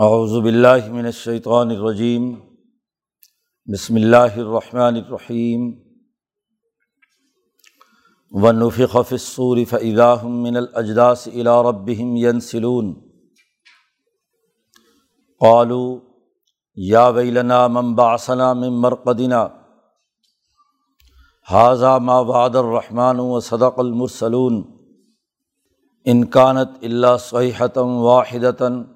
باللہ من الشیطان الرجیم، بسم اللہ الرحمن الرحیم، ونفخ في الصور فإذا هم من الأجداث إلى ربهم ينسلون قالوا يا ويلنا من بعثنا من مرقدنا، هذا ما وعد الرحمن وصدق المرسلون۔ إن كانت إلا صيحة واحدة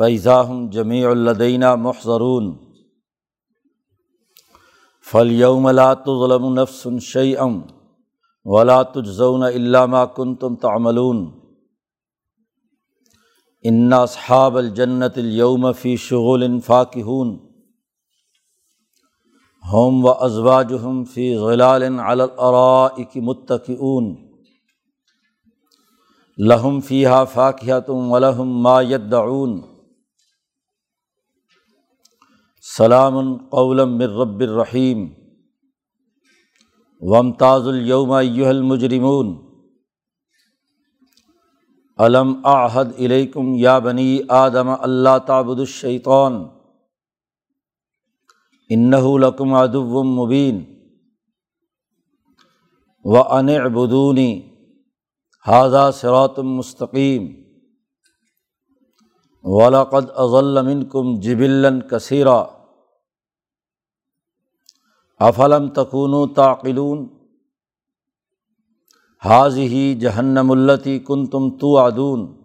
فیضا ہم جمیع الدینہ محضرون فلیوم لا تظلم نفس شیئم ولا تجزون الا ما کنتم تعملون ان اصحاب الجنت اليوم فی شغل فاکہون ہم و ازواجہم فی غلال علی الارائک متکئون لہم فیہا فاکہۃ ولہم ما یدعون سلام قولم من رب الرحیم ومتاز الوم المجرمون علم آحد علیکم یا بنی آدم اللہ تعبد الشیطان انَََََََََََََََََََََََََََََََََََََََََََََََََََََََََََََََ لكم ادب و ان ابدونی حاضہ سراتم مستقیم ولاقد اضلم کم جبلن افلم تکون تعقلون؟ حاض ہی جہنم التی کن تم تو ادون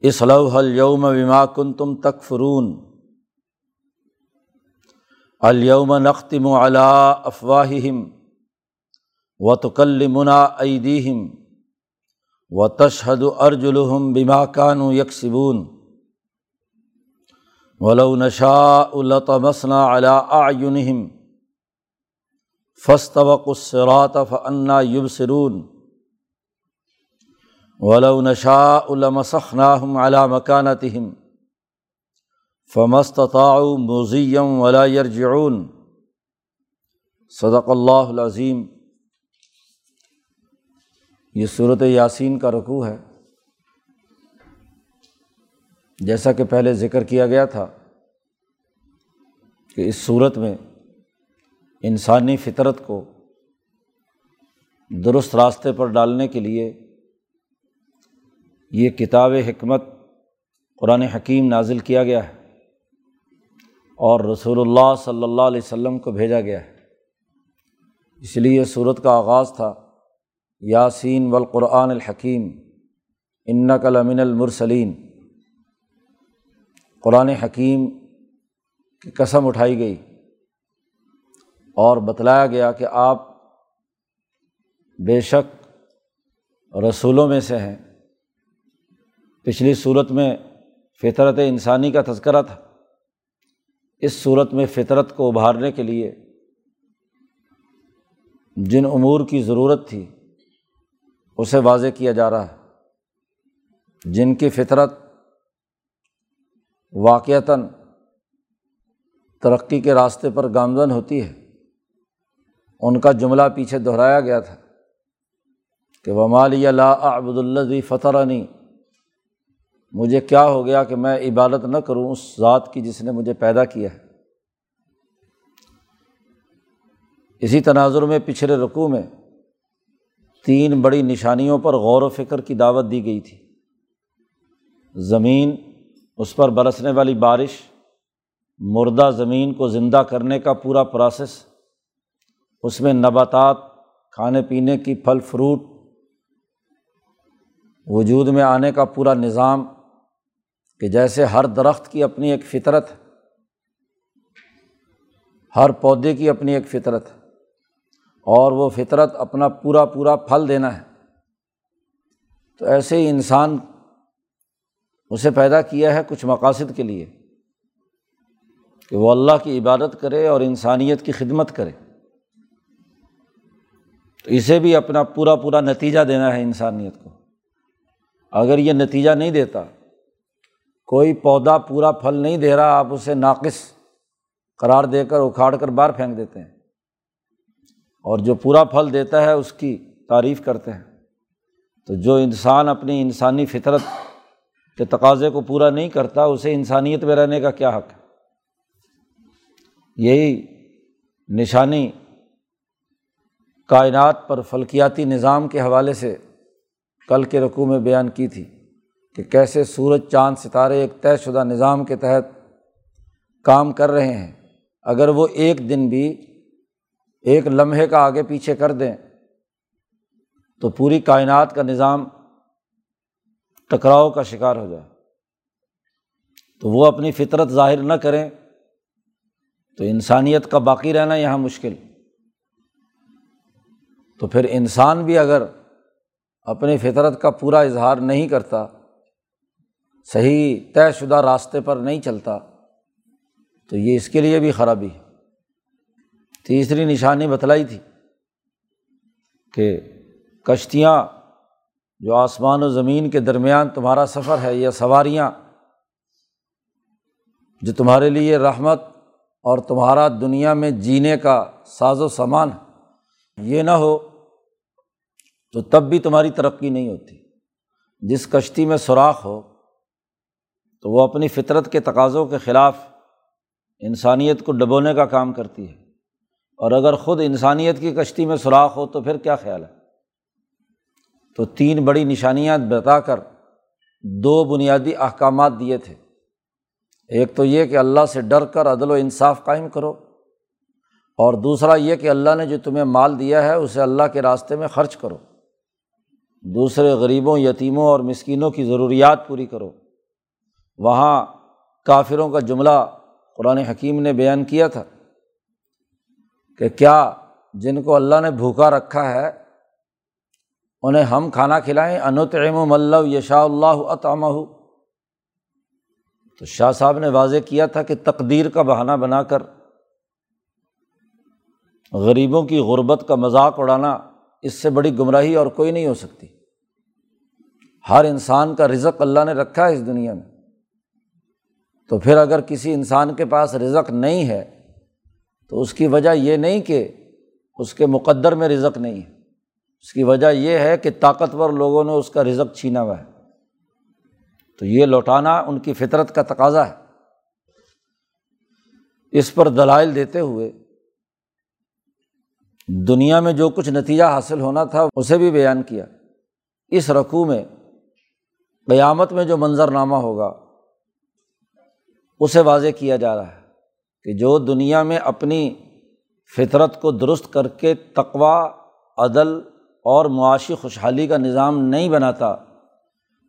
اسلو الوم وما کن تم تکفرون۔ الوم نختم علا افواہم و تکل منا ایدیم و تشہد ارجلحم بما کانو یکسبون۔ ولو نشا الطمسنا علا فسط وقصرات فنا یب سرون ولو نشا المسخناہم علا مکانتہم فمستطاع مزیم ولا یرجعون صدق اللہ العظیم یہ صورت یاسین کا رقوع ہے۔ جیسا کہ پہلے ذکر کیا گیا تھا کہ اس صورت میں انسانی فطرت کو درست راستے پر ڈالنے کے لیے یہ کتاب حکمت قرآن حکیم نازل کیا گیا ہے اور رسول اللہ صلی اللہ علیہ وسلم کو بھیجا گیا ہے۔ اس لیے یہ صورت کا آغاز تھا، یاسین والقرآن الحکیم انقل امن المرسلین۔ قرآن حکیم کی قسم اٹھائی گئی اور بتلایا گیا کہ آپ بے شک رسولوں میں سے ہیں۔ پچھلی صورت میں فطرت انسانی کا تذکرہ تھا۔ اس صورت میں فطرت کو ابھارنے کے لیے جن امور کی ضرورت تھی، اسے واضح کیا جا رہا ہے۔ جن کی فطرت واقعتاً ترقی کے راستے پر گامزن ہوتی ہے۔ ان کا جملہ پیچھے دہرایا گیا تھا کہ ومالی اللہ ابد الزی فتح عنی مجھے کیا ہو گیا کہ میں عبادت نہ کروں اس ذات کی جس نے مجھے پیدا کیا ہے۔ اسی تناظر میں پچھلے رقوع میں تین بڑی نشانیوں پر غور و فکر کی دعوت دی گئی تھی۔ زمین اس پر برسنے والی بارش، مردہ زمین کو زندہ کرنے کا پورا پروسیس، اس میں نباتات، کھانے پینے کی پھل فروٹ، وجود میں آنے کا پورا نظام، کہ جیسے ہر درخت کی اپنی ایک فطرت ہے ہر پودے کی اپنی ایک فطرت ہے اور وہ فطرت اپنا پورا پورا پھل دینا ہے۔ تو ایسے ہی انسان اسے پیدا کیا ہے کچھ مقاصد کے لیے کہ وہ اللہ کی عبادت کرے اور انسانیت کی خدمت کرے۔ تو اسے بھی اپنا پورا پورا نتیجہ دینا ہے انسانیت کو۔ اگر یہ نتیجہ نہیں دیتا، کوئی پودا پورا پھل نہیں دے رہا، آپ اسے ناقص قرار دے کر اکھاڑ کر باہر پھینک دیتے ہیں۔ اور جو پورا پھل دیتا ہے، اس کی تعریف کرتے ہیں۔ تو جو انسان اپنی انسانی فطرت کے تقاضے کو پورا نہیں کرتا، اسے انسانیت میں رہنے کا کیا حق ہے؟ یہی نشانی کائنات پر فلکیاتی نظام کے حوالے سے کل کے رقوع میں بیان کی تھی کہ کیسے سورج، چاند، ستارے ایک طے شدہ نظام کے تحت کام کر رہے ہیں۔ اگر وہ ایک دن بھی ایک لمحے کا آگے پیچھے کر دیں، تو پوری کائنات کا نظام ٹکراؤ کا شکار ہو جائے۔ تو وہ اپنی فطرت ظاہر نہ کریں، تو انسانیت کا باقی رہنا یہاں مشکل۔ تو پھر انسان بھی اگر اپنی فطرت کا پورا اظہار نہیں کرتا، صحیح طے شدہ راستے پر نہیں چلتا، تو یہ اس کے لیے بھی خرابی ہے۔ تیسری نشانی بتلائی تھی کہ کشتیاں جو آسمان و زمین کے درمیان تمہارا سفر ہے یا سواریاں جو تمہارے لیے رحمت اور تمہارا دنیا میں جینے کا ساز و سامان یہ نہ ہو تو تب بھی تمہاری ترقی نہیں ہوتی۔ جس کشتی میں سوراخ ہو تو وہ اپنی فطرت کے تقاضوں کے خلاف انسانیت کو ڈبونے کا کام کرتی ہے۔ اور اگر خود انسانیت کی کشتی میں سوراخ ہو تو پھر کیا خیال ہے؟ تو تین بڑی نشانیاں بتا کر دو بنیادی احکامات دیے تھے۔ ایک تو یہ کہ اللہ سے ڈر کر عدل و انصاف قائم کرو اور دوسرا یہ کہ اللہ نے جو تمہیں مال دیا ہے اسے اللہ کے راستے میں خرچ کرو۔ دوسرے غریبوں، یتیموں اور مسکینوں کی ضروریات پوری کرو۔ وہاں کافروں کا جملہ قرآن حکیم نے بیان کیا تھا کہ کیا جن کو اللہ نے بھوکا رکھا ہے انہیں ہم کھانا کھلائیں۔ انوتعم و ملو یشا اللہ عطامہ تو شاہ صاحب نے واضح کیا تھا کہ تقدیر کا بہانہ بنا کر غریبوں کی غربت کا مذاق اڑانا اس سے بڑی گمراہی اور کوئی نہیں ہو سکتی۔ ہر انسان کا رزق اللہ نے رکھا ہے اس دنیا میں۔ تو پھر اگر کسی انسان کے پاس رزق نہیں ہے تو اس کی وجہ یہ نہیں کہ اس کے مقدر میں رزق نہیں ہے۔ اس کی وجہ یہ ہے کہ طاقتور لوگوں نے اس کا رزق چھینا ہوا ہے۔ تو یہ لوٹانا ان کی فطرت کا تقاضا ہے۔ اس پر دلائل دیتے ہوئے دنیا میں جو کچھ نتیجہ حاصل ہونا تھا اسے بھی بیان کیا۔ اس رقوع میں قیامت میں جو منظرنامہ ہوگا، اسے واضح کیا جا رہا ہے کہ جو دنیا میں اپنی فطرت کو درست کر کے تقوا عدل اور معاشی خوشحالی کا نظام نہیں بناتا،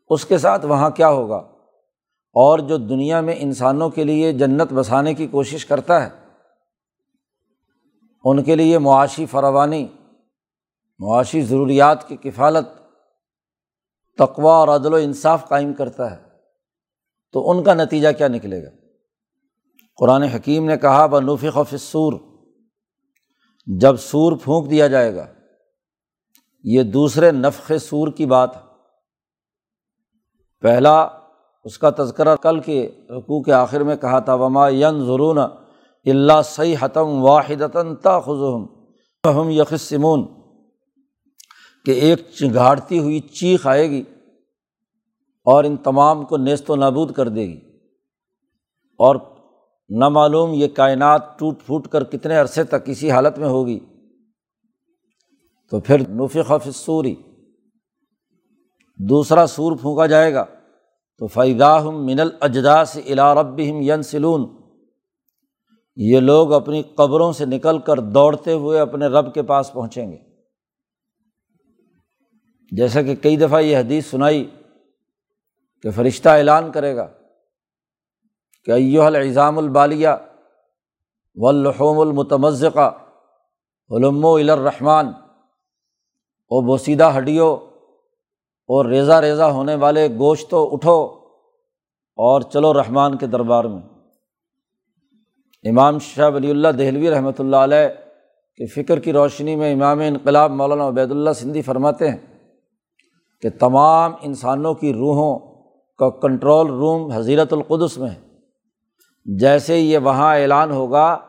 اس کے ساتھ وہاں کیا ہوگا؟ اور جو دنیا میں انسانوں کے لیے جنت بسانے کی کوشش کرتا ہے، ان کے لیے معاشی فراوانی، معاشی ضروریات کی کفالت تقوا اور عدل و انصاف قائم کرتا ہے، تو ان کا نتیجہ کیا نکلے گا؟ قرآن حکیم نے کہا ب نوفی سور جب سور پھونک دیا جائے گا یہ دوسرے نفق سور کی بات ہے۔ پہلا، اس کا تذکرہ کل کے رقوع کے آخر میں کہا تھا، وما ین ضرون اللہ سی حتم واحد تا خزم یقسمون کہ ایک چنگھاڑتی ہوئی چیخ آئے گی اور ان تمام کو نیست و نابود کر دے گی۔ اور نہ معلوم یہ کائنات ٹوٹ پھوٹ کر کتنے عرصے تک کسی حالت میں ہوگی۔ تو پھر نفق سوری دوسرا سور پھونکا جائے گا۔ تو فیداہ من الجداس الا رب ین سلون یہ لوگ اپنی قبروں سے نکل کر دوڑتے ہوئے اپنے رب کے پاس پہنچیں گے۔ جیسا کہ کئی دفعہ یہ حدیث سنائی کہ فرشتہ اعلان کرے گا کہ ایو الزام البالیہ ولحوم المتمزقہ علم و الرحمٰن۔ و بوسیدہ ہڈیوں اور ریزہ ریزہ ہونے والے گوشت و اٹھو اور چلو رحمان کے دربار میں۔ امام شاہ ولی اللہ دہلوی رحمۃ اللہ علیہ کے فکر کی روشنی میں امام انقلاب مولانا عبید اللہ سندھی فرماتے ہیں کہ تمام انسانوں کی روحوں کا کنٹرول روم حضیرت القدس میں ہے۔ جیسے یہ وہاں اعلان ہوگا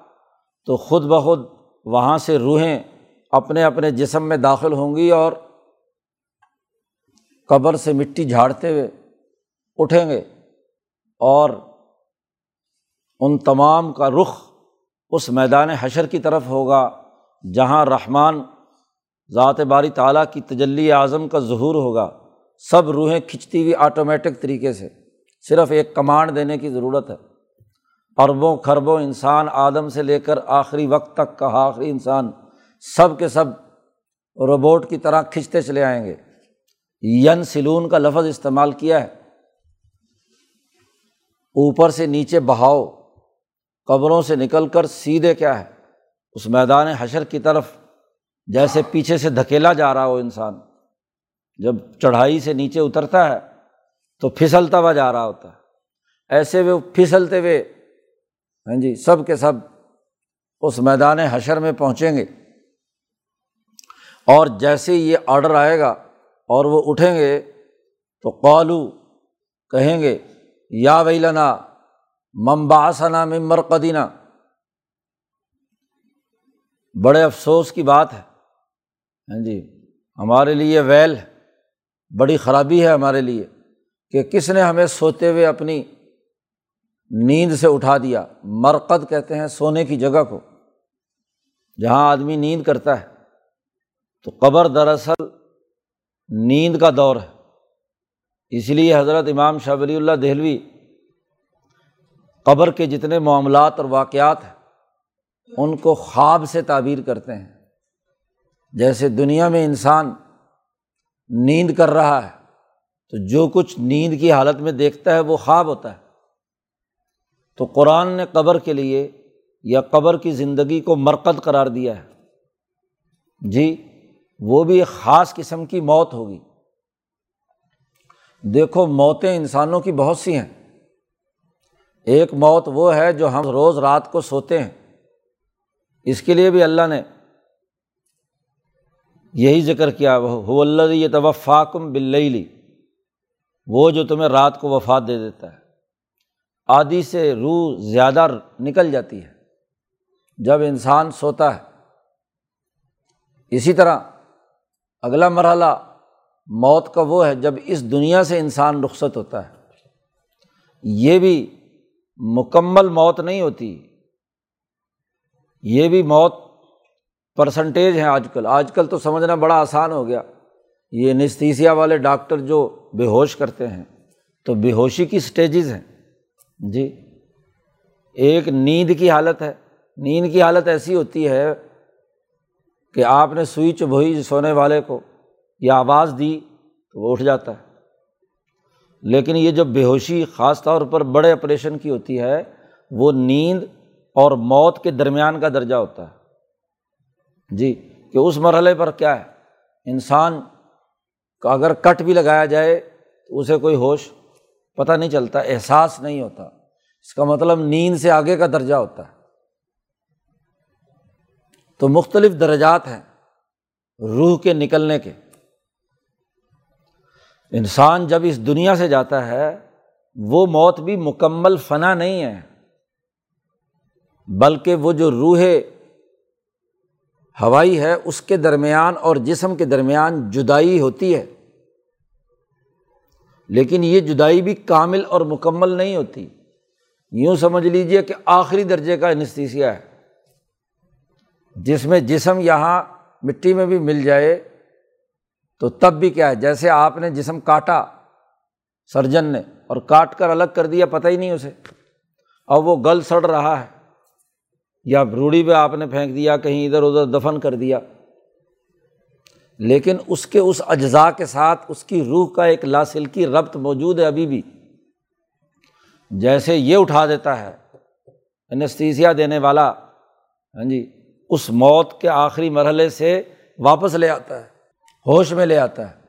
تو خود بخود وہاں سے روحیں اپنے اپنے جسم میں داخل ہوں گی اور قبر سے مٹی جھاڑتے ہوئے اٹھیں گے اور ان تمام کا رخ اس میدان حشر کی طرف ہوگا جہاں رحمان ذات باری تعالیٰ کی تجلی اعظم کا ظہور ہوگا۔ سب روحیں کھنچتی ہوئی آٹومیٹک طریقے سے۔ صرف ایک کمانڈ دینے کی ضرورت ہے۔ اربوں خربوں انسان آدم سے لے کر آخری وقت تک کا آخری انسان سب کے سب روبوٹ کی طرح کھنچتے چلے آئیں گے۔ ین سلون کا لفظ استعمال کیا ہے۔ اوپر سے نیچے بہاؤ، قبروں سے نکل کر سیدھے کیا ہے۔ اس میدان حشر کی طرف جیسے پیچھے سے دھکیلا جا رہا ہو انسان۔ جب چڑھائی سے نیچے اترتا ہے تو پھسلتا ہوا جا رہا ہوتا ہے۔ ایسے وہ پھسلتے ہوئے ہاں جی سب کے سب اس میدان حشر میں پہنچیں گے۔ اور جیسے یہ آڈر آئے گا اور وہ اٹھیں گے تو قالو کہیں گے، یا ویلنا ممباسنا ممر قدینہ بڑے افسوس کی بات ہے۔ ہاں جی ہمارے لیے ویل ہے۔ بڑی خرابی ہے ہمارے لیے کہ کس نے ہمیں سوتے ہوئے اپنی نیند سے اٹھا دیا۔ مرکد کہتے ہیں سونے کی جگہ کو، جہاں آدمی نیند کرتا ہے۔ تو قبر دراصل نیند کا دور ہے۔ اس لیے حضرت امام شاہ ولی اللہ دہلوی قبر کے جتنے معاملات اور واقعات ہیں، ان کو خواب سے تعبیر کرتے ہیں۔ جیسے دنیا میں انسان نیند کر رہا ہے، تو جو کچھ نیند کی حالت میں دیکھتا ہے، وہ خواب ہوتا ہے۔ تو قرآن نے قبر کے لیے یا قبر کی زندگی کو مرکز قرار دیا ہے۔ جی؟ وہ بھی ایک خاص قسم کی موت ہوگی۔ دیکھو، موتیں انسانوں کی بہت سی ہیں۔ ایک موت وہ ہے جو ہم روز رات کو سوتے ہیں۔ اس کے لیے بھی اللہ نے یہی ذکر کیا وہ اللہ یہ توفاقم بلّی وہ جو تمہیں رات کو وفات دے دیتا ہے۔ آدھی سے روح زیادہ نکل جاتی ہے۔ جب انسان سوتا ہے۔ اسی طرح اگلا مرحلہ موت کا وہ ہے جب اس دنیا سے انسان رخصت ہوتا ہے۔ یہ بھی مکمل موت نہیں ہوتی۔ یہ بھی موت پرسنٹیج ہیں آج کل۔ آج کل تو سمجھنا بڑا آسان ہو گیا۔ یہ نستیسیا والے ڈاکٹر جو بے ہوش کرتے ہیں، تو بے ہوشی کی اسٹیجز ہیں۔ جی ایک نیند کی حالت ہے۔ نیند کی حالت ایسی ہوتی ہے کہ آپ نے سوئی چبھوئی سونے والے کو یا آواز دی تو وہ اٹھ جاتا ہے۔ لیکن یہ جو بے ہوشی خاص طور پر بڑے آپریشن کی ہوتی ہے، وہ نیند اور موت کے درمیان کا درجہ ہوتا ہے۔ جی کہ اس مرحلے پر کیا ہے؟ انسان کا اگر کٹ بھی لگایا جائے تو اسے کوئی ہوش پتہ نہیں چلتا، احساس نہیں ہوتا۔ اس کا مطلب نیند سے آگے کا درجہ ہوتا ہے۔ تو مختلف درجات ہیں روح کے نکلنے کے۔ انسان جب اس دنیا سے جاتا ہے، وہ موت بھی مکمل فنا نہیں ہے، بلکہ وہ جو روح ہوائی ہے، اس کے درمیان اور جسم کے درمیان جدائی ہوتی ہے۔ لیکن یہ جدائی بھی کامل اور مکمل نہیں ہوتی۔ یوں سمجھ لیجیے کہ آخری درجے کا انستیسیا ہے۔ جس میں جسم یہاں مٹی میں بھی مل جائے تو تب بھی کیا ہے؟ جیسے آپ نے جسم کاٹا، سرجن نے، اور کاٹ کر الگ کر دیا، پتہ ہی نہیں اسے۔ اور وہ گل سڑ رہا ہے۔ یا روڑی پہ آپ نے پھینک دیا، کہیں ادھر ادھر دفن کر دیا۔ لیکن اس کے اس اجزاء کے ساتھ اس کی روح کا ایک لاسلکی ربط موجود ہے ابھی بھی۔ جیسے یہ اٹھا دیتا ہے، انستیزیا دینے والا۔ ہاں جی۔ اس موت کے آخری مرحلے سے واپس لے آتا ہے، ہوش میں لے آتا ہے۔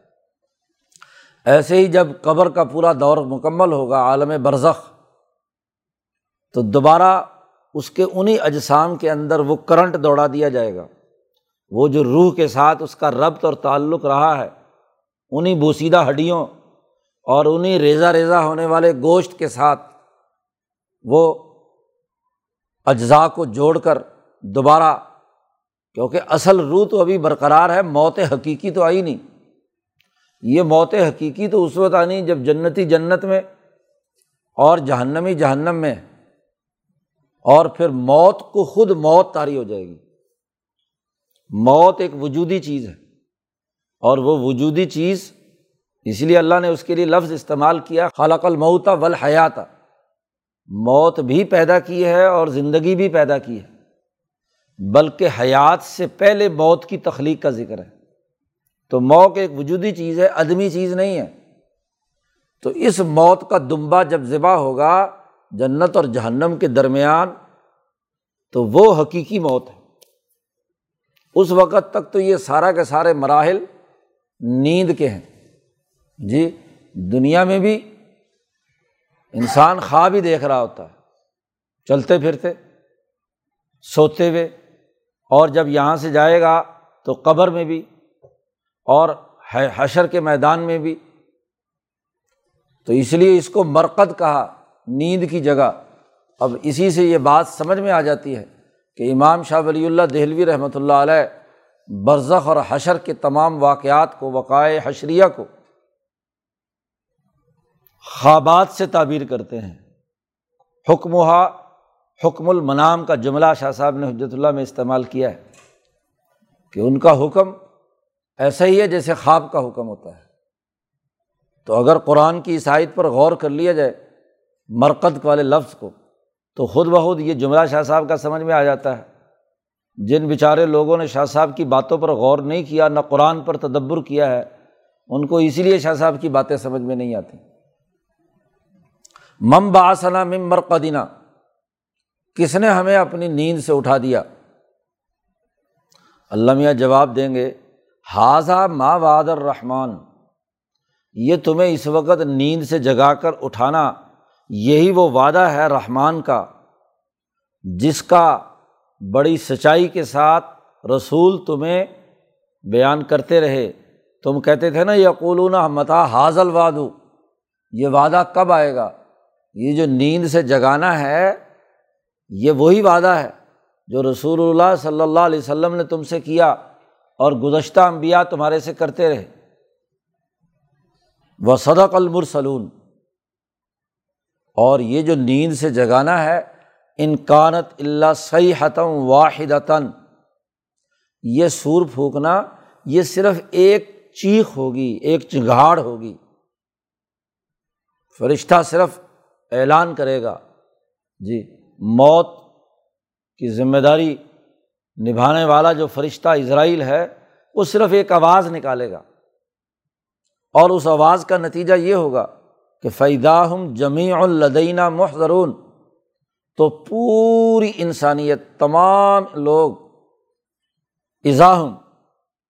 ایسے ہی جب قبر کا پورا دور مکمل ہوگا، عالم برزخ، تو دوبارہ اس کے انہیں اجسام کے اندر وہ کرنٹ دوڑا دیا جائے گا۔ وہ جو روح کے ساتھ اس کا ربط اور تعلق رہا ہے انہیں بوسیدہ ہڈیوں اور انہیں ریزا ریزا ہونے والے گوشت کے ساتھ وہ اجزاء کو جوڑ کر دوبارہ کیونکہ اصل روح تو ابھی برقرار ہے، موت حقیقی تو آئی نہیں۔ یہ موت حقیقی تو اس وقت آنی جب جنتی جنت میں اور جہنمی جہنم میں۔ اور پھر موت کو خود موت تاری ہو جائے گی۔ موت ایک وجودی چیز ہے۔ اور وہ وجودی چیز، اس لیے اللہ نے اس کے لیے لفظ استعمال کیا خالق المعتا ول حیات موت بھی پیدا کی ہے اور زندگی بھی پیدا کی ہے۔ بلکہ حیات سے پہلے موت کی تخلیق کا ذکر ہے۔ تو موت ایک وجودی چیز ہے ادمی چیز نہیں ہے۔ تو اس موت کا دمبا جب ذبح ہوگا جنت اور جہنم کے درمیان، تو وہ حقیقی موت ہے۔ اس وقت تک تو یہ سارا کے سارے مراحل نیند کے ہیں۔ جی دنیا میں بھی انسان خواب ہی دیکھ رہا ہوتا ہے، چلتے پھرتے، سوتے ہوئے اور جب یہاں سے جائے گا تو قبر میں بھی اور حشر کے میدان میں بھی۔ تو اس لیے اس کو مرکز کہا، نیند کی جگہ۔ اب اسی سے یہ بات سمجھ میں آ جاتی ہے کہ امام شاہ ولی اللہ دہلوی رحمۃ اللہ علیہ برزخ اور حشر کے تمام واقعات کو وقائے حشریہ کو خوابات سے تعبیر کرتے ہیں۔ حکم حکم المنام کا جملہ شاہ صاحب نے حجرت اللہ میں استعمال کیا ہے کہ ان کا حکم ایسا ہی ہے جیسے خواب کا حکم ہوتا ہے۔ تو اگر قرآن کی عیسائیت پر غور کر لیا جائے مرکز والے لفظ کو، تو خود بخود یہ جملہ شاہ صاحب کا سمجھ میں آ جاتا ہے۔ جن بیچارے لوگوں نے شاہ صاحب کی باتوں پر غور نہیں کیا، نہ قرآن پر تدبر کیا ہے، ان کو اسی لیے شاہ صاحب کی باتیں سمجھ میں نہیں آتی۔ مم باسنا مم مرقدینہ کس نے ہمیں اپنی نیند سے اٹھا دیا؟ علامہ جواب دیں گے حاضہ ما واد الرحمان یہ تمہیں اس وقت نیند سے جگا کر اٹھانا، یہی وہ وعدہ ہے رحمان کا، جس کا بڑی سچائی کے ساتھ رسول تمہیں بیان کرتے رہے۔ تم کہتے تھے نا، یقولون متا حاضل وادو یہ وعدہ کب آئے گا؟ یہ جو نیند سے جگانا ہے یہ وہی وعدہ ہے جو رسول اللہ صلی اللہ علیہ وسلم نے تم سے کیا اور گزشتہ امبیا تمہارے سے کرتے رہے۔ وہ صدق المرسلون۔ اور یہ جو نیند سے جگانا ہے انکانت اللہ صحیح حتم واحد یہ سور پھونکنا، یہ صرف ایک چیخ ہوگی، ایک چنگھاڑ ہوگی۔ فرشتہ صرف اعلان کرے گا۔ جی۔ موت کی ذمہ داری نبھانے والا جو فرشتہ اسرائیل ہے، وہ صرف ایک آواز نکالے گا۔ اور اس آواز کا نتیجہ یہ ہوگا کہ فیدا ہم جمی الدینہ محضرون تو پوری انسانیت، تمام لوگ اضاحم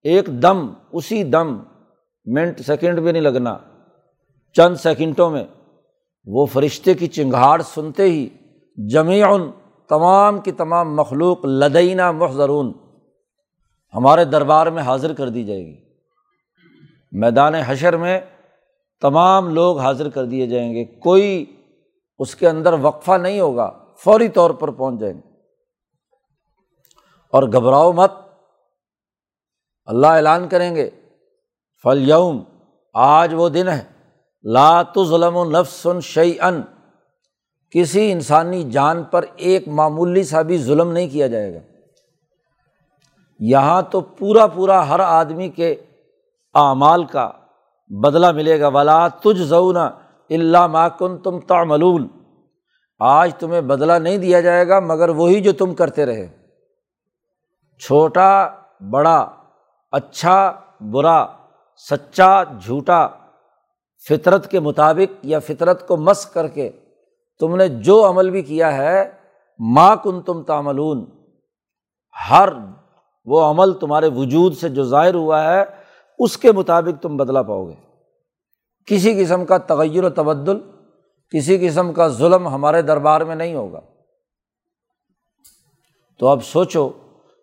ایک دم، اسی دم، منٹ، سیکنڈ بھی نہیں لگنا، چند سیکنڈوں میں وہ فرشتے کی چنگھاڑ سنتے ہی جمیع تمام کی تمام مخلوق لدینہ محضرون، ہمارے دربار میں حاضر کر دی جائے گی۔ میدان حشر میں تمام لوگ حاضر کر دیے جائیں گے۔ کوئی اس کے اندر وقفہ نہیں ہوگا، فوری طور پر پہنچ جائیں۔ گے اور گھبراؤ مت۔ اللہ اعلان کریں گے فل یوم آج وہ دن ہے۔ لات ظلم و نفس شعی ان کسی انسانی جان پر ایک معمولی سا بھی ظلم نہیں کیا جائے گا۔ یہاں تو پورا پورا ہر آدمی کے اعمال کا بدلہ ملے گا۔ ولا تجھ زون اللہ ماکن تم تعملون۔ آج تمہیں بدلا نہیں دیا جائے گا، مگر وہی جو تم کرتے رہے۔ چھوٹا، بڑا اچھا برا، سچا، جھوٹا، فطرت کے مطابق یا فطرت کو مس کر کے تم نے جو عمل بھی کیا ہے ماں کن تم تاملون ہر وہ عمل تمہارے وجود سے جو ظاہر ہوا ہے، اس کے مطابق تم بدلا پاؤ گے۔ کسی قسم کا تغیر و تبدل، کسی قسم کا ظلم ہمارے دربار میں نہیں ہوگا۔ تو اب سوچو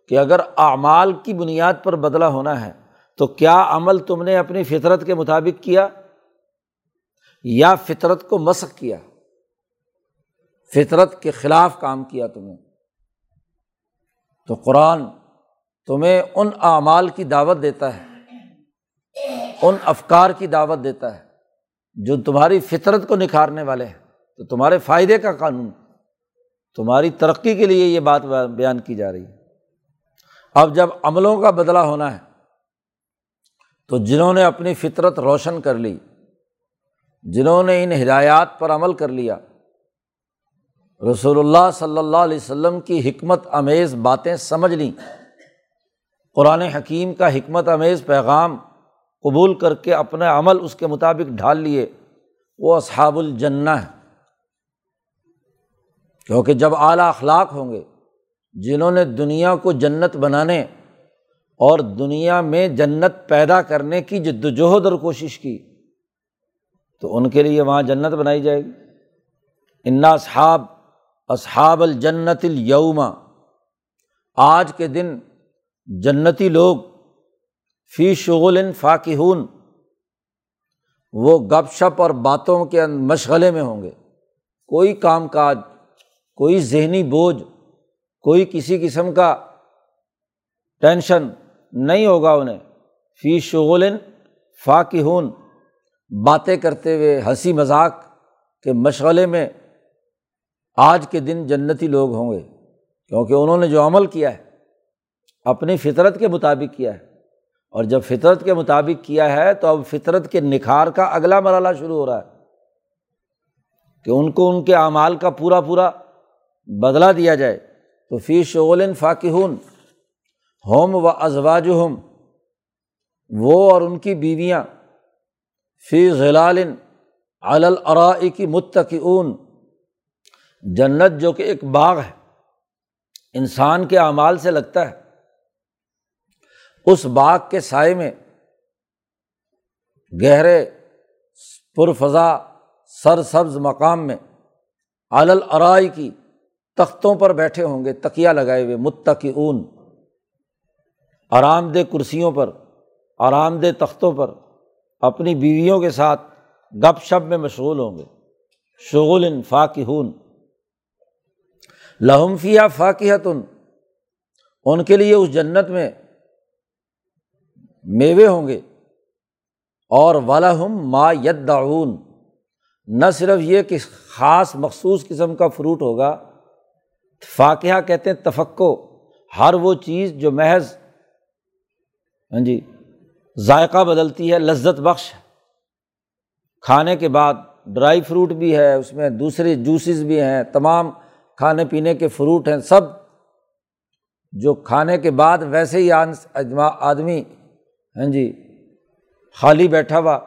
کہ اگر اعمال کی بنیاد پر بدلا ہونا ہے، تو کیا عمل تم نے اپنی فطرت کے مطابق کیا؟ یا فطرت کو مسق کیا؟ فطرت کے خلاف کام کیا تمہیں۔ تو قرآن تمہیں ان اعمال کی دعوت دیتا ہے، ان افکار کی دعوت دیتا ہے جو تمہاری فطرت کو نکھارنے والے ہیں۔ تو تمہارے فائدے کا قانون، تمہاری ترقی کے لیے یہ بات بیان کی جا رہی ہے۔ اب جب عملوں کا بدلہ ہونا ہے، تو جنہوں نے اپنی فطرت روشن کر لی، جنہوں نے ان ہدایات پر عمل کر لیا رسول اللہ صلی اللہ علیہ وسلم کی حکمت امیز باتیں سمجھ لیں۔ قرآن حکیم کا حکمت امیز پیغام قبول کر کے اپنا عمل اس کے مطابق ڈھال لیے۔ وہ اصحاب الجنہ ہے کیونکہ جب اعلیٰ اخلاق ہوں گے، جنہوں نے دنیا کو جنت بنانے اور دنیا میں جنت پیدا کرنے کی جد وجہد اور کوشش کی، تو ان کے لیے وہاں جنت بنائی جائے گی۔ انا اصحاب اصحاب الجنت الوما آج کے دن جنتی لوگ فی شغل فاقہون وہ گپ شپ اور باتوں کے مشغلے میں ہوں گے۔ کوئی کام کاج، کوئی ذہنی بوجھ، کوئی کسی قسم کا ٹینشن نہیں ہوگا انہیں۔ فی شغل فاقہون باتیں کرتے ہوئے ہنسی مذاق کے مشغلے میں آج کے دن جنتی لوگ ہوں گے، کیونکہ انہوں نے جو عمل کیا ہے، اپنی فطرت کے مطابق کیا ہے۔ اور جب فطرت کے مطابق کیا ہے، تو اب فطرت کے نکھار کا اگلا مرحلہ شروع ہو رہا ہے کہ ان کو ان کے اعمال کا پورا پورا بدلا دیا جائے۔ تو فی شغل فاقہون ہوم و ازواج ہم وہ اور ان کی بیویاں، فی غلال علراء کی متقون جنت جو کہ ایک باغ ہے، انسان کے اعمال سے لگتا ہے۔ اس باغ کے سائے میں گہرے پرفضا سر سبز مقام میں علرائی کی تختوں پر بیٹھے ہوں گے تکیا لگائے ہوئے متقون آرام دہ کرسیوں پر، آرام دہ تختوں پر اپنی بیویوں کے ساتھ گپ شپ میں مشغول ہوں گے۔ شغل فاقہون لہمفیا فاقیتن ان کے لیے اس جنت میں میوے ہوں گے، اور ولاحم ما یدعون، نہ صرف یہ کہ خاص مخصوص قسم کا فروٹ ہوگا۔ فاقیہ کہتے ہیں تفقو ہر وہ چیز جو محض ہاں جی ذائقہ بدلتی ہے، لذت بخش کھانے کے بعد ڈرائی فروٹ بھی ہے، اس میں دوسرے جوسز بھی ہیں، تمام کھانے پینے کے فروٹ ہیں، سب جو کھانے کے بعد ویسے ہی آدمی ہاں جی خالی بیٹھا ہوا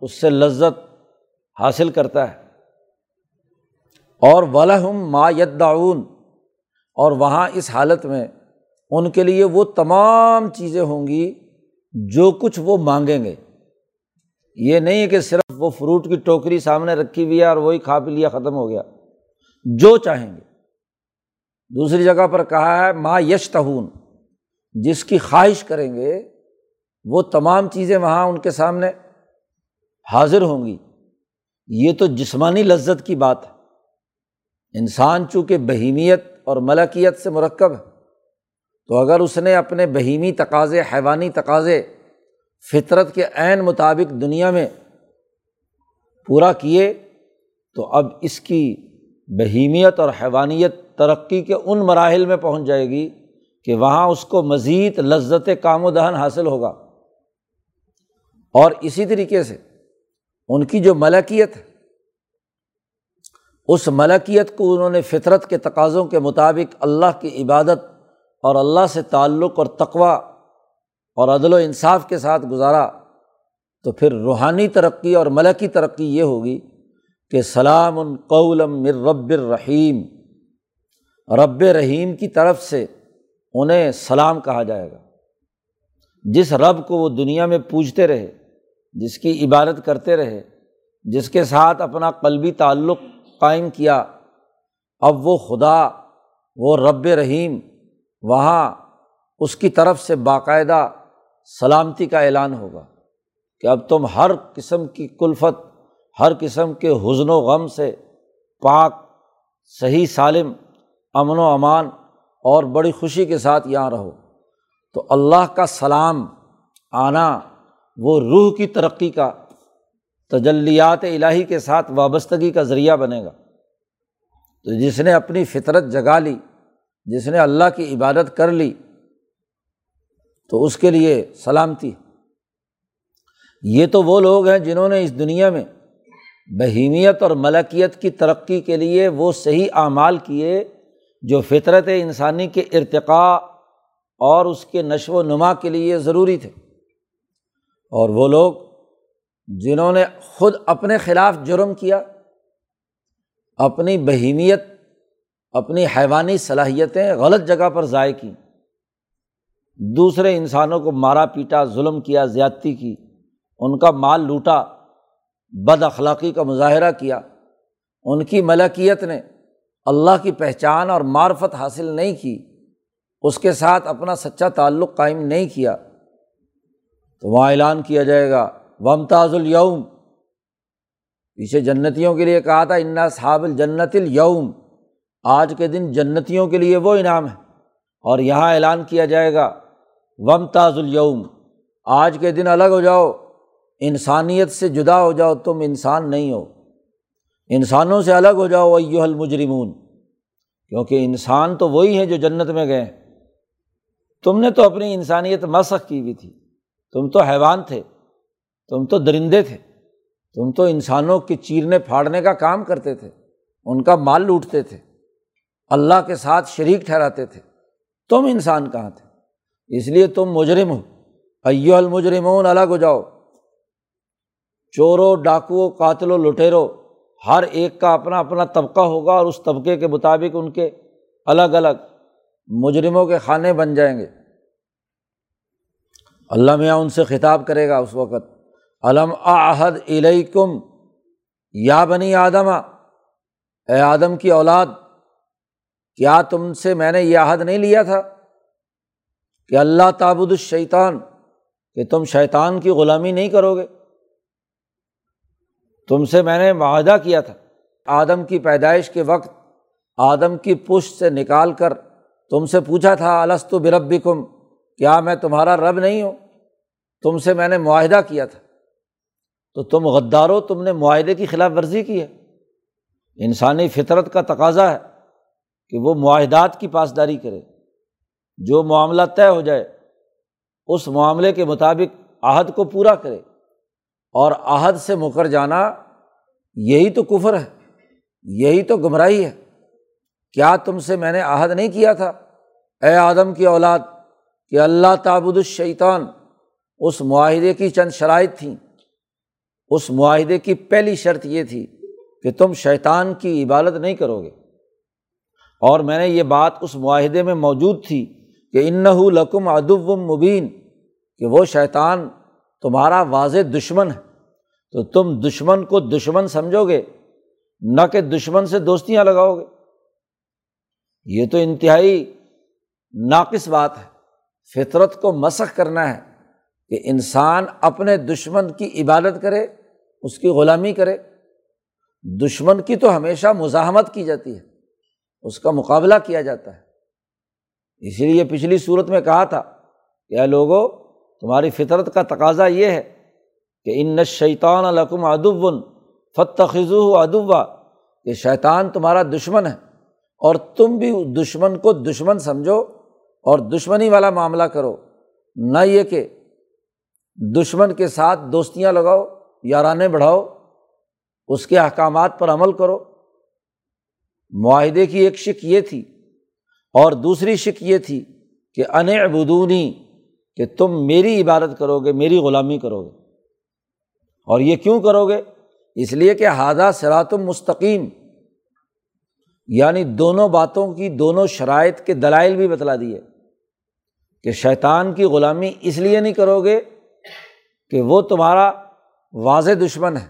اس سے لذت حاصل کرتا ہے۔ اور ولہم ما یدعون اور وہاں اس حالت میں ان کے لیے وہ تمام چیزیں ہوں گی جو کچھ وہ مانگیں گے۔ یہ نہیں کہ صرف وہ فروٹ کی ٹوکری سامنے رکھی ہوئی ہے اور وہی کھا پی لیا، ختم ہو گیا۔ جو چاہیں گے۔ دوسری جگہ پر کہا ہے ماں یش تہون جس کی خواہش کریں گے، وہ تمام چیزیں وہاں ان کے سامنے حاضر ہوں گی۔ یہ تو جسمانی لذت کی بات ہے۔ انسان چونکہ بہیمیت اور ملکیت سے مرکب ہے، تو اگر اس نے اپنے بہیمی تقاضے، حیوانی تقاضے، فطرت کے عین مطابق دنیا میں پورا کیے، تو اب اس کی بہیمیت اور حیوانیت ترقی کے ان مراحل میں پہنچ جائے گی کہ وہاں اس کو مزید لذت کام و دہن حاصل ہوگا۔ اور اسی طریقے سے ان کی جو ملکیت ہے، اس ملکیت کو انہوں نے فطرت کے تقاضوں کے مطابق اللہ کی عبادت اور اللہ سے تعلق اور تقوا اور عدل و انصاف کے ساتھ گزارا، تو پھر روحانی ترقی اور ملکی ترقی یہ ہوگی کہ سلام القولم مر رب الرحیم، رب رحیم کی طرف سے انہیں سلام کہا جائے گا۔ جس رب کو وہ دنیا میں پوجتے رہے، جس کی عبادت کرتے رہے، جس کے ساتھ اپنا قلبی تعلق قائم کیا، اب وہ خدا، وہ رب رحیم، وہاں اس کی طرف سے باقاعدہ سلامتی کا اعلان ہوگا کہ اب تم ہر قسم کی کلفت ہر قسم کے حزن و غم سے پاک، صحیح، سالم، امن و امان اور بڑی خوشی کے ساتھ یہاں رہو۔ تو اللہ کا سلام، آنا، وہ روح کی ترقی کا، تجلیات الہی کے ساتھ وابستگی کا ذریعہ بنے گا۔ تو جس نے اپنی فطرت جگا لی، جس نے اللہ کی عبادت کر لی، تو اس کے لیے سلامتی۔ یہ تو وہ لوگ ہیں جنہوں نے اس دنیا میں بہیمیت اور ملکیت کی ترقی کے لیے وہ صحیح اعمال کیے جو فطرت انسانی کے ارتقاء اور اس کے نشو و نما کے لیے ضروری تھے۔ اور وہ لوگ جنہوں نے خود اپنے خلاف جرم کیا، اپنی بہیمیت اپنی حیوانی صلاحیتیں غلط جگہ پر ضائع کیں۔ دوسرے انسانوں کو مارا پیٹا، ظلم کیا، زیادتی کی، ان کا مال لوٹا۔ بد اخلاقی کا مظاہرہ کیا، ان کی ملکیت نے اللہ کی پہچان اور معرفت حاصل نہیں کی، اس کے ساتھ اپنا سچا تعلق قائم نہیں کیا۔ تو وہاں اعلان کیا جائے گا ومتاز الوم پیچھے جنتیوں کے لیے کہا تھا، انا صحاب الجنت الوم آج کے دن جنتیوں کے لیے وہ انعام ہے۔ اور یہاں اعلان کیا جائے گا ومتاز الوم آج کے دن الگ ہو جاؤ۔ انسانیت سے جدا ہو جاؤ، تم انسان نہیں ہو۔ انسانوں سے الگ ہو جاؤ ایو المجرمون۔ کیونکہ انسان تو وہی ہیں جو جنت میں گئے۔ تم نے تو اپنی انسانیت مسخ کی ہوئی تھی۔ تم تو حیوان تھے۔ تم تو درندے تھے۔ تم تو انسانوں کے چیرنے پھاڑنے کا کام کرتے تھے۔ ان کا مال لوٹتے تھے۔ اللہ کے ساتھ شریک ٹھہراتے تھے۔ تم انسان کہاں تھے؟ اس لیے تم مجرم ہو۔ ایو المجرمون الگ ہو جاؤ۔ چورو، ڈاکو قاتل و لٹیرو ہر ایک کا اپنا اپنا طبقہ ہوگا اور اس طبقے کے مطابق ان کے الگ الگ مجرموں کے خانے بن جائیں گے۔ اللہ میاں ان سے خطاب کرے گا اس وقت۔ علم آحد علیکم یا بنی آدم، اے آدم کی اولاد، کیا تم سے میں نے یہ عہد نہیں لیا تھا کہ اللہ تابود الشیطان، کہ تم شیطان کی غلامی نہیں کرو گے؟ تم سے میں نے معاہدہ کیا تھا۔ آدم کی پیدائش کے وقت آدم کی پشت سے نکال کر تم سے پوچھا تھا السط برب کم کیا میں تمہارا رب نہیں ہوں؟ تم سے میں نے معاہدہ کیا تھا۔ تو تم غدارو تم نے معاہدے کی خلاف ورزی کی ہے۔ انسانی فطرت کا تقاضا ہے کہ وہ معاہدات کی پاسداری کرے۔ جو معاملہ طے ہو جائے، اس معاملے کے مطابق عہد کو پورا کرے۔ اور عہد سے مکر جانا یہی تو کفر ہے، یہی تو گمراہی ہے۔ کیا تم سے میں نے عہد نہیں کیا تھا؟ اے آدم کی اولاد، کہ اللہ تعبد الشیطان اس معاہدے کی چند شرائط تھیں۔ اس معاہدے کی پہلی شرط یہ تھی کہ تم شیطان کی عبادت نہیں کرو گے۔ اور میں نے یہ بات اس معاہدے میں موجود تھی کہ ان تمہارا واضح دشمن ہے۔ تو تم دشمن کو دشمن سمجھو گے نہ کہ دشمن سے دوستیاں لگاؤ گے یہ تو انتہائی ناقص بات ہے۔ فطرت کو مسخ کرنا ہے کہ انسان اپنے دشمن کی عبادت کرے، اس کی غلامی کرے۔ دشمن کی تو ہمیشہ مزاحمت کی جاتی ہے، اس کا مقابلہ کیا جاتا ہے۔ اسی لیے پچھلی صورت میں کہا تھا کہ لوگوں تمہاری فطرت کا تقاضا یہ ہے کہ ان شیطان القم ادب فتخذ ادبا کہ شیطان تمہارا دشمن ہے اور تم بھی دشمن کو دشمن سمجھو اور دشمنی والا معاملہ کرو، نہ یہ کہ دشمن کے ساتھ دوستیاں لگاؤ، یارانے بڑھاؤ، اس کے احکامات پر عمل کرو۔ معاہدے کی ایک شک یہ تھی اور دوسری شک یہ تھی کہ ان بدونی کہ تم میری عبادت کرو گے، میری غلامی کرو گے۔ اور یہ کیوں کرو گے؟ اس لیے کہ ہادہ سراتم مستقیم یعنی دونوں باتوں کی دونوں شرائط کے دلائل بھی بتلا دیے کہ شیطان کی غلامی اس لیے نہیں کرو گے کہ وہ تمہارا واضح دشمن ہے۔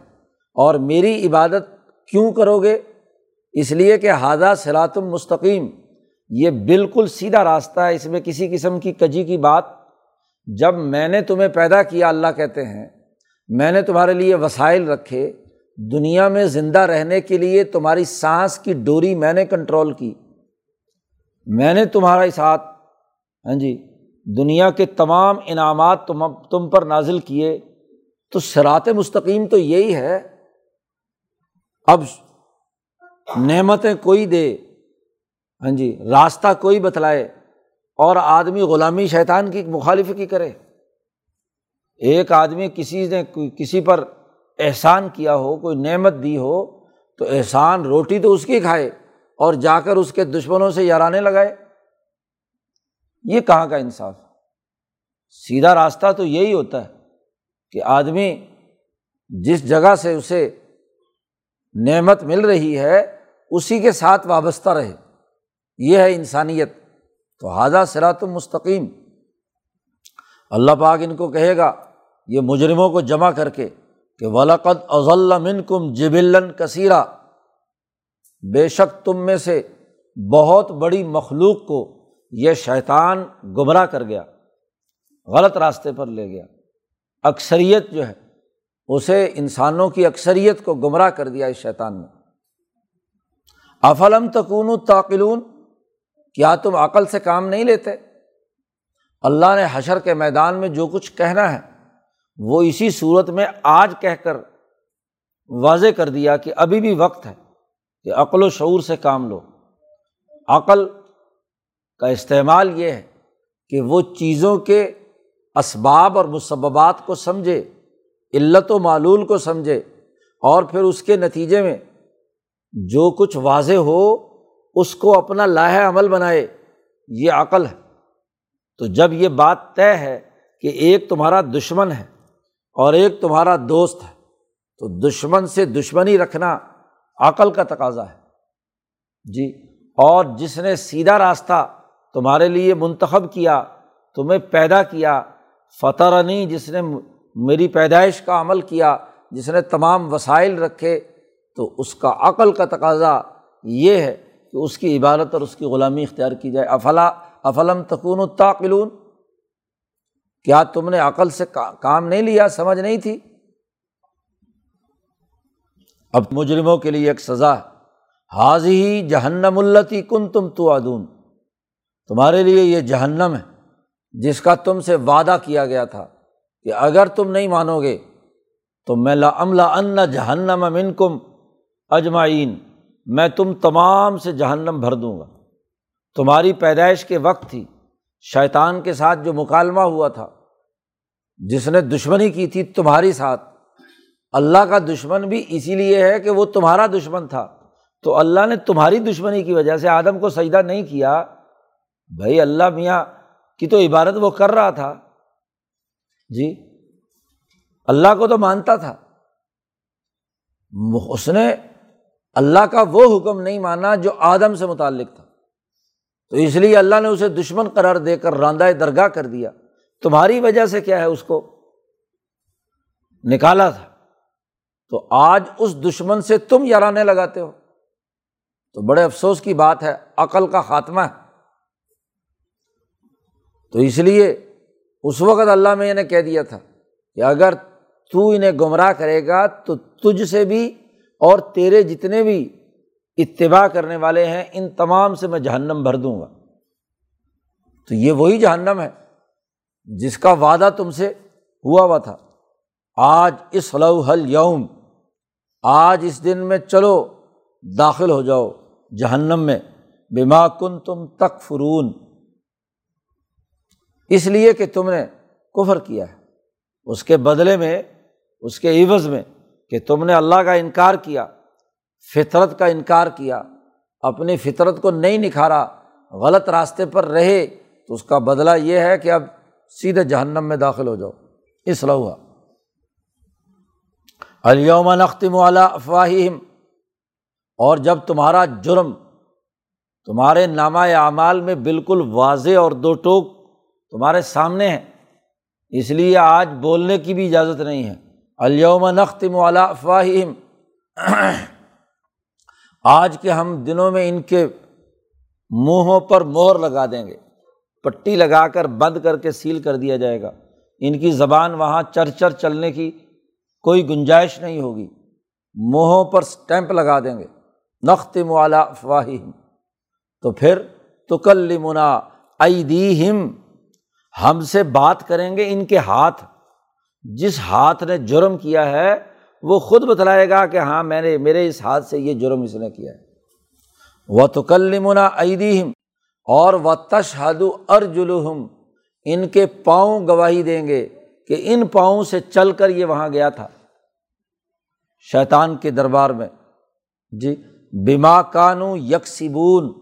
اور میری عبادت کیوں کرو گے؟ اس لیے کہ ہادہ سراتم مستقیم، یہ بالکل سیدھا راستہ ہے۔ اس میں کسی قسم کی کجی کی بات جب میں نے تمہیں پیدا کیا، اللہ کہتے ہیں، میں نے تمہارے لیے وسائل رکھے، دنیا میں زندہ رہنے کے لیے تمہاری سانس کی ڈوری میں نے کنٹرول کی۔ میں نے تمہارا ساتھ ہاں جی دنیا کے تمام انعامات تم تم پر نازل کیے۔ تو سرات مستقیم تو یہی ہے۔ اب نعمتیں کوئی دے ہاں جی راستہ کوئی بتلائے۔ اور آدمی غلامی شیطان کی مخالف کی کرے۔ ایک آدمی کسی نے کسی پر احسان کیا ہو، کوئی نعمت دی ہو، تو احسان روٹی تو اس کی کھائے اور جا کر اس کے دشمنوں سے یارانے لگائے۔ یہ کہاں کا انصاف؟ سیدھا راستہ تو یہی ہوتا ہے کہ آدمی جس جگہ سے اسے نعمت مل رہی ہے، اسی کے ساتھ وابستہ رہے۔ یہ ہے انسانیت۔ تو حاضہ سرات مستقیم۔ اللہ پاک ان کو کہے گا، یہ مجرموں کو جمع کر کے کہ ولاقت اضل من کم جبلن کثیرہ بے شک تم میں سے بہت بڑی مخلوق کو یہ شیطان گمراہ کر گیا، غلط راستے پر لے گیا۔ اکثریت جو ہے، اسے انسانوں کی اکثریت کو گمراہ کر دیا اس شیطان نے۔ افلم تکون تاقلون کیا تم عقل سے کام نہیں لیتے؟ اللہ نے حشر کے میدان میں جو کچھ کہنا ہے، وہ اسی صورت میں آج کہہ کر واضح کر دیا کہ ابھی بھی وقت ہے کہ عقل و شعور سے کام لو۔ عقل کا استعمال یہ ہے کہ وہ چیزوں کے اسباب اور مسبات کو سمجھے، علت و معلول کو سمجھے اور پھر اس کے نتیجے میں جو کچھ واضح ہو اس کو اپنا لاہ عمل بنائے، یہ عقل ہے۔ تو جب یہ بات طے ہے کہ ایک تمہارا دشمن ہے اور ایک تمہارا دوست ہے، تو دشمن سے دشمنی رکھنا عقل کا تقاضا ہے۔ جی اور جس نے سیدھا راستہ تمہارے لیے منتخب کیا، تمہیں پیدا کیا فتح جس نے میری پیدائش کا عمل کیا، جس نے تمام وسائل رکھے، تو اس کا عقل کا تقاضا یہ ہے کہ اس کی عبادت اور اس کی غلامی اختیار کی جائے۔ افلا، افلم تکون و تاقلون کیا تم نے عقل سے کام نہیں لیا، سمجھ نہیں تھی؟ اب مجرموں کے لیے ایک سزا۔ حاضی جہنم التی کن تم تو ادون تمہارے لیے یہ جہنم ہے، جس کا تم سے وعدہ کیا گیا تھا کہ اگر تم نہیں مانو گے تو میں لا عملہ ان جہنم امن کم اجمعین۔ میں تم تمام سے جہنم بھر دوں گا۔ تمہاری پیدائش کے وقت تھی، شیطان کے ساتھ جو مکالمہ ہوا تھا۔ جس نے دشمنی کی تھی تمہاری ساتھ۔ اللہ کا دشمن بھی اسی لیے ہے کہ وہ تمہارا دشمن تھا۔ تو اللہ نے تمہاری دشمنی کی وجہ سے آدم کو سجدہ نہیں کیا۔ بھائی اللہ میاں کی تو عبادت وہ کر رہا تھا۔ جی اللہ کو تو مانتا تھا۔ اس نے اللہ کا وہ حکم نہیں مانا جو آدم سے متعلق تھا۔ تو اس لیے اللہ نے اسے دشمن قرار دے کر راندہ درگاہ کر دیا۔ تمہاری وجہ سے کیا ہے اس کو؟ نکالا تھا۔ تو آج اس دشمن سے تم یارانے لگاتے ہو۔ تو بڑے افسوس کی بات ہے، عقل کا خاتمہ ہے۔ تو اس لیے اس وقت اللہ میں نے کہہ دیا تھا کہ اگر تو انہیں گمراہ کرے گا تو تجھ سے بھی اور تیرے جتنے بھی اتباع کرنے والے ہیں، ان تمام سے میں جہنم بھر دوں گا۔ تو یہ وہی جہنم ہے جس کا وعدہ تم سے ہوا ہوا تھا۔ آج اس لو حل یوم آج اس دن میں چلو، داخل ہو جاؤ جہنم میں۔ بیما کن تم تک فرون اس لیے کہ تم نے کفر کیا ہے۔ اس کے بدلے میں، اس کے عوض میں کہ تم نے اللہ کا انکار کیا، فطرت کا انکار کیا، اپنی فطرت کو نہیں نکھارا، غلط راستے پر رہے، تو اس کا بدلہ یہ ہے کہ اب سیدھے جہنم میں داخل ہو جاؤ۔ اس لوہا علیوم نختم والا افواہم اور جب تمہارا جرم تمہارے نامہ اعمال میں بالکل واضح اور دو ٹوک تمہارے سامنے ہے، اس لیے آج بولنے کی بھی اجازت نہیں ہے۔ الوم نختم والا افواہم آج کے ہم دنوں میں ان کے منہوں پر مور لگا دیں گے۔ پٹی لگا کر بند کر کے سیل کر دیا جائے گا۔ ان کی زبان وہاں چر چر چلنے کی کوئی گنجائش نہیں ہوگی۔ منہوں پر اسٹیمپ لگا دیں گے۔ نخت موالا افواہم تو پھر تو کل منا ہم ہم سے بات کریں گے ان کے ہاتھ۔ جس ہاتھ نے جرم کیا ہے، وہ خود بتلائے گا کہ ہاں میں نے میرے اس ہاتھ سے یہ جرم اس نے کیا ہے۔ وہ تو کلمنا ایدیم اور و تشہد ارجلحم ان کے پاؤں گواہی دیں گے کہ ان پاؤں سے چل کر یہ وہاں گیا تھا۔ شیطان کے دربار میں۔ جی بیما کانو یکسبون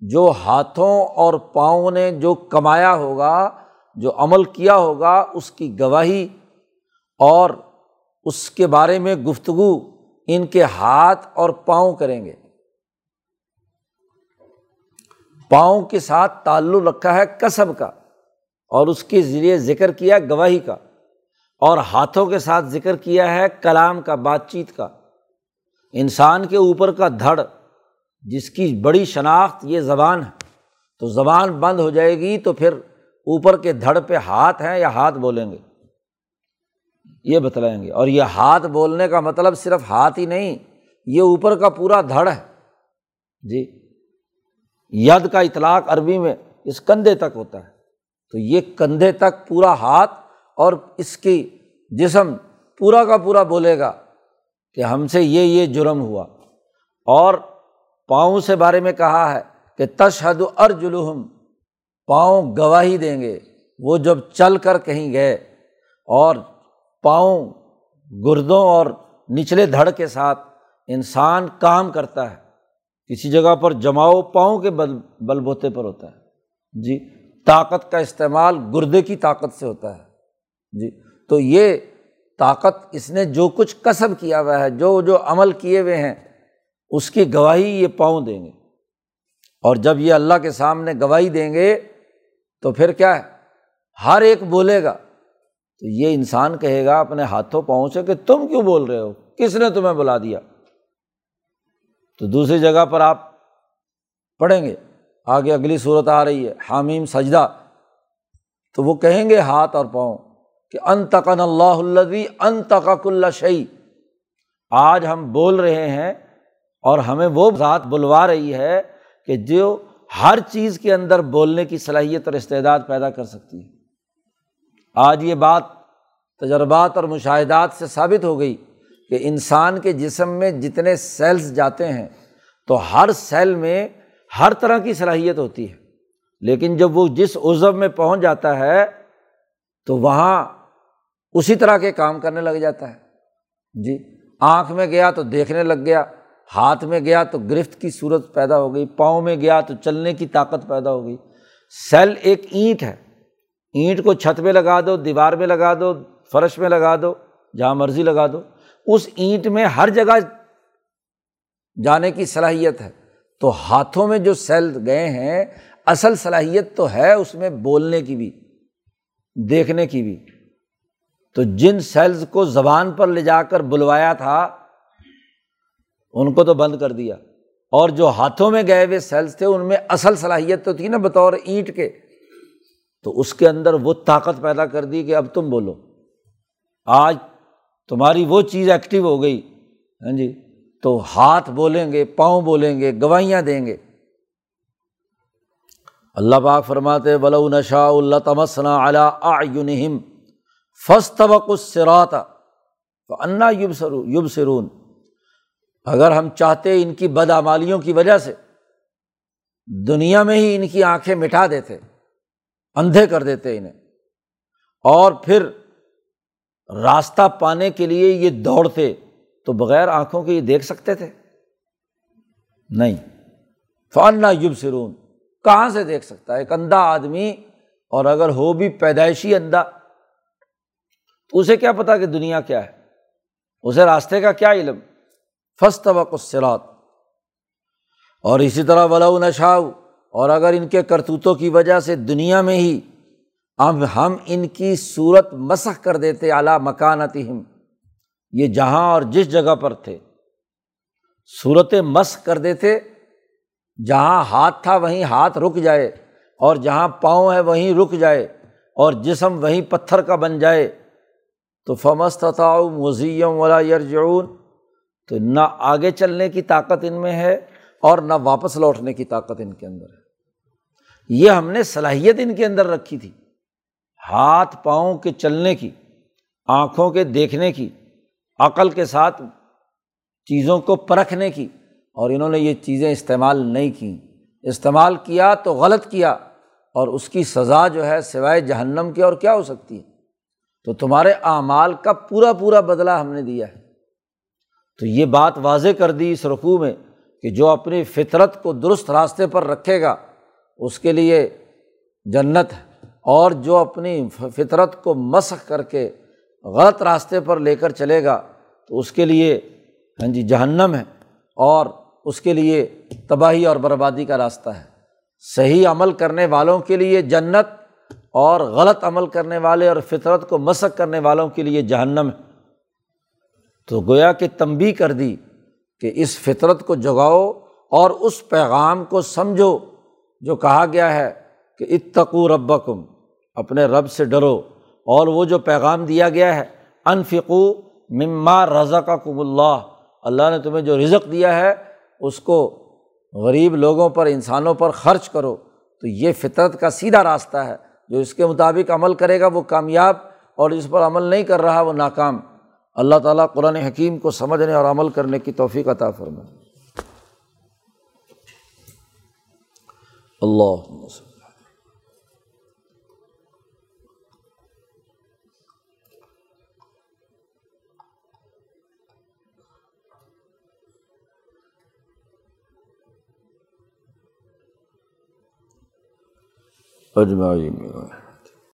جو ہاتھوں اور پاؤں نے جو کمایا ہوگا، جو عمل کیا ہوگا، اس کی گواہی اور اس کے بارے میں گفتگو ان کے ہاتھ اور پاؤں کریں گے۔ پاؤں کے ساتھ تعلق رکھا ہے کسب کا اور اس کے ذریعے ذکر کیا گواہی کا اور ہاتھوں کے ساتھ ذکر کیا ہے کلام کا، بات چیت کا۔ انسان کے اوپر کا دھڑ جس کی بڑی شناخت، یہ زبان ہے۔ تو زبان بند ہو جائے گی تو پھر اوپر کے دھڑ پہ ہاتھ ہیں یا ہاتھ بولیں گے۔ یہ بتلائیں گے۔ اور یہ ہاتھ بولنے کا مطلب صرف ہاتھ ہی نہیں، یہ اوپر کا پورا دھڑ ہے۔ جی ید کا اطلاق عربی میں اس کندھے تک ہوتا ہے۔ تو یہ کندھے تک پورا ہاتھ اور اس کی جسم پورا کا پورا بولے گا کہ ہم سے یہ یہ جرم ہوا۔ اور پاؤں سے بارے میں کہا ہے کہ تشہد ارجلحم پاؤں گواہی دیں گے۔ وہ جب چل کر کہیں گئے اور پاؤں گردوں اور نچلے دھڑ کے ساتھ انسان کام کرتا ہے۔ کسی جگہ پر جماؤ پاؤں کے بل بل بوتے پر ہوتا ہے۔ جی طاقت کا استعمال گردے کی طاقت سے ہوتا ہے۔ جی تو یہ طاقت اس نے جو کچھ کسب کیا ہوا ہے، جو جو عمل کیے ہوئے ہیں، اس کی گواہی یہ پاؤں دیں گے۔ اور جب یہ اللہ کے سامنے گواہی دیں گے تو پھر کیا ہے؟ ہر ایک بولے گا۔ تو یہ انسان کہے گا اپنے ہاتھوں پاؤں سے کہ تم کیوں بول رہے ہو؟ کس نے تمہیں بلا دیا؟ تو دوسری جگہ پر آپ پڑھیں گے۔ آگے اگلی صورت آ رہی ہے، حامیم سجدہ۔ تو وہ کہیں گے ہاتھ اور پاؤں کہ ان تقن اللہ الدی ان تقق اللہ شعی آج ہم بول رہے ہیں اور ہمیں وہ ذات بلوا رہی ہے کہ جو ہر چیز کے اندر بولنے کی صلاحیت اور استعداد پیدا کر سکتی ہے۔ آج یہ بات تجربات اور مشاہدات سے ثابت ہو گئی کہ انسان کے جسم میں جتنے سیلس جاتے ہیں تو ہر سیل میں ہر طرح کی صلاحیت ہوتی ہے۔ لیکن جب وہ جس عزب میں پہنچ جاتا ہے تو وہاں اسی طرح کے کام کرنے لگ جاتا ہے۔ جی آنکھ میں گیا تو دیکھنے لگ گیا، ہاتھ میں گیا تو گرفت کی صورت پیدا ہو گئی، پاؤں میں گیا تو چلنے کی طاقت پیدا ہو گئی۔ سیل ایک اینٹ ہے۔ اینٹ کو چھت میں لگا دو، دیوار میں لگا دو، فرش میں لگا دو، جہاں مرضی لگا دو۔ اس اینٹ میں ہر جگہ جانے کی صلاحیت ہے۔ تو ہاتھوں میں جو سیل گئے ہیں، اصل صلاحیت تو ہے اس میں بولنے کی بھی، دیکھنے کی بھی۔ تو جن سیلز کو زبان پر لے جا کر بلوایا تھا، ان کو تو بند کر دیا۔ اور جو ہاتھوں میں گئے ہوئے سیلس تھے، ان میں اصل صلاحیت تو تھی نا بطور اینٹ کے۔ تو اس کے اندر وہ طاقت پیدا کر دی کہ اب تم بولو۔ آج تمہاری وہ چیز ایکٹیو ہو گئی۔ ہاں جی؟ تو ہاتھ بولیں گے، پاؤں بولیں گے گوائیاں دیں گے۔ اللہ پاک فرماتے ولو نشا اللہ تمسنا اعینہم فس طبق السراتا انا یوب سرو یوب سرون اگر ہم چاہتے ان کی بدعمالیوں کی وجہ سے، دنیا میں ہی ان کی آنکھیں مٹا دیتے۔ اندھے کر دیتے انہیں۔ اور پھر راستہ پانے کے لیے یہ دوڑتے، تو بغیر آنکھوں کے یہ دیکھ سکتے تھے؟ نہیں۔ فانا یوب سرون کہاں سے دیکھ سکتا؟ ہے ایک اندھا آدمی، اور اگر ہو بھی پیدائشی اندھا، تو اسے کیا پتا کہ دنیا کیا ہے؟ اسے راستے کا کیا علم؟ فسط وقت اور اسی طرح ولا نشاؤ اور اگر ان کے کرتوتوں کی وجہ سے دنیا میں ہی اب ہم ان کی صورت مسخ کر دیتے اعلیٰ مکانتی ہم یہ جہاں اور جس جگہ پر تھے۔ صورت مسخ کر دیتے، جہاں ہاتھ تھا وہیں ہاتھ رک جائے، اور جہاں پاؤں ہے وہیں رک جائے، اور جسم وہیں پتھر کا بن جائے۔ تو فمست مزیم ولا یرجعون تو نہ آگے چلنے کی طاقت ان میں ہے، اور نہ واپس لوٹنے کی طاقت ان کے اندر ہے۔ یہ ہم نے صلاحیت ان کے اندر رکھی تھی۔ ہاتھ پاؤں کے چلنے کی، آنکھوں کے دیکھنے کی، عقل کے ساتھ چیزوں کو پرکھنے کی، اور انہوں نے یہ چیزیں استعمال نہیں کیں۔ استعمال کیا تو غلط کیا، اور اس کی سزا جو ہے سوائے جہنم کی اور کیا ہو سکتی ہے؟ تو تمہارے اعمال کا پورا پورا بدلہ ہم نے دیا ہے۔ تو یہ بات واضح کر دی اس رقوع میں کہ جو اپنی فطرت کو درست راستے پر رکھے گا اس کے لیے جنت ہے۔ اور جو اپنی فطرت کو مسخ کر کے غلط راستے پر لے کر چلے گا، تو اس کے لیے ہاں جی جہنم ہے۔ اور اس کے لیے تباہی اور بربادی کا راستہ ہے۔ صحیح عمل کرنے والوں کے لیے جنت اور غلط عمل کرنے والے اور فطرت کو مسق کرنے والوں کے لیے جہنم ہے۔ تو گویا کہ تنبی کر دی کہ اس فطرت کو جگاؤ اور اس پیغام کو سمجھو۔ جو کہا گیا ہے کہ اتقو ربکم، اپنے رب سے ڈرو، اور وہ جو پیغام دیا گیا ہے انفقو مما رضا کا کم اللہ اللہ نے تمہیں جو رزق دیا ہے، اس کو غریب لوگوں پر، انسانوں پر خرچ کرو۔ تو یہ فطرت کا سیدھا راستہ ہے۔ جو اس کے مطابق عمل کرے گا، وہ کامیاب اور اس پر عمل نہیں کر رہا، وہ ناکام۔ اللہ تعالیٰ قرآن حکیم کو سمجھنے اور عمل کرنے کی توفیق عطا فرمائے۔ اللہ اجمعین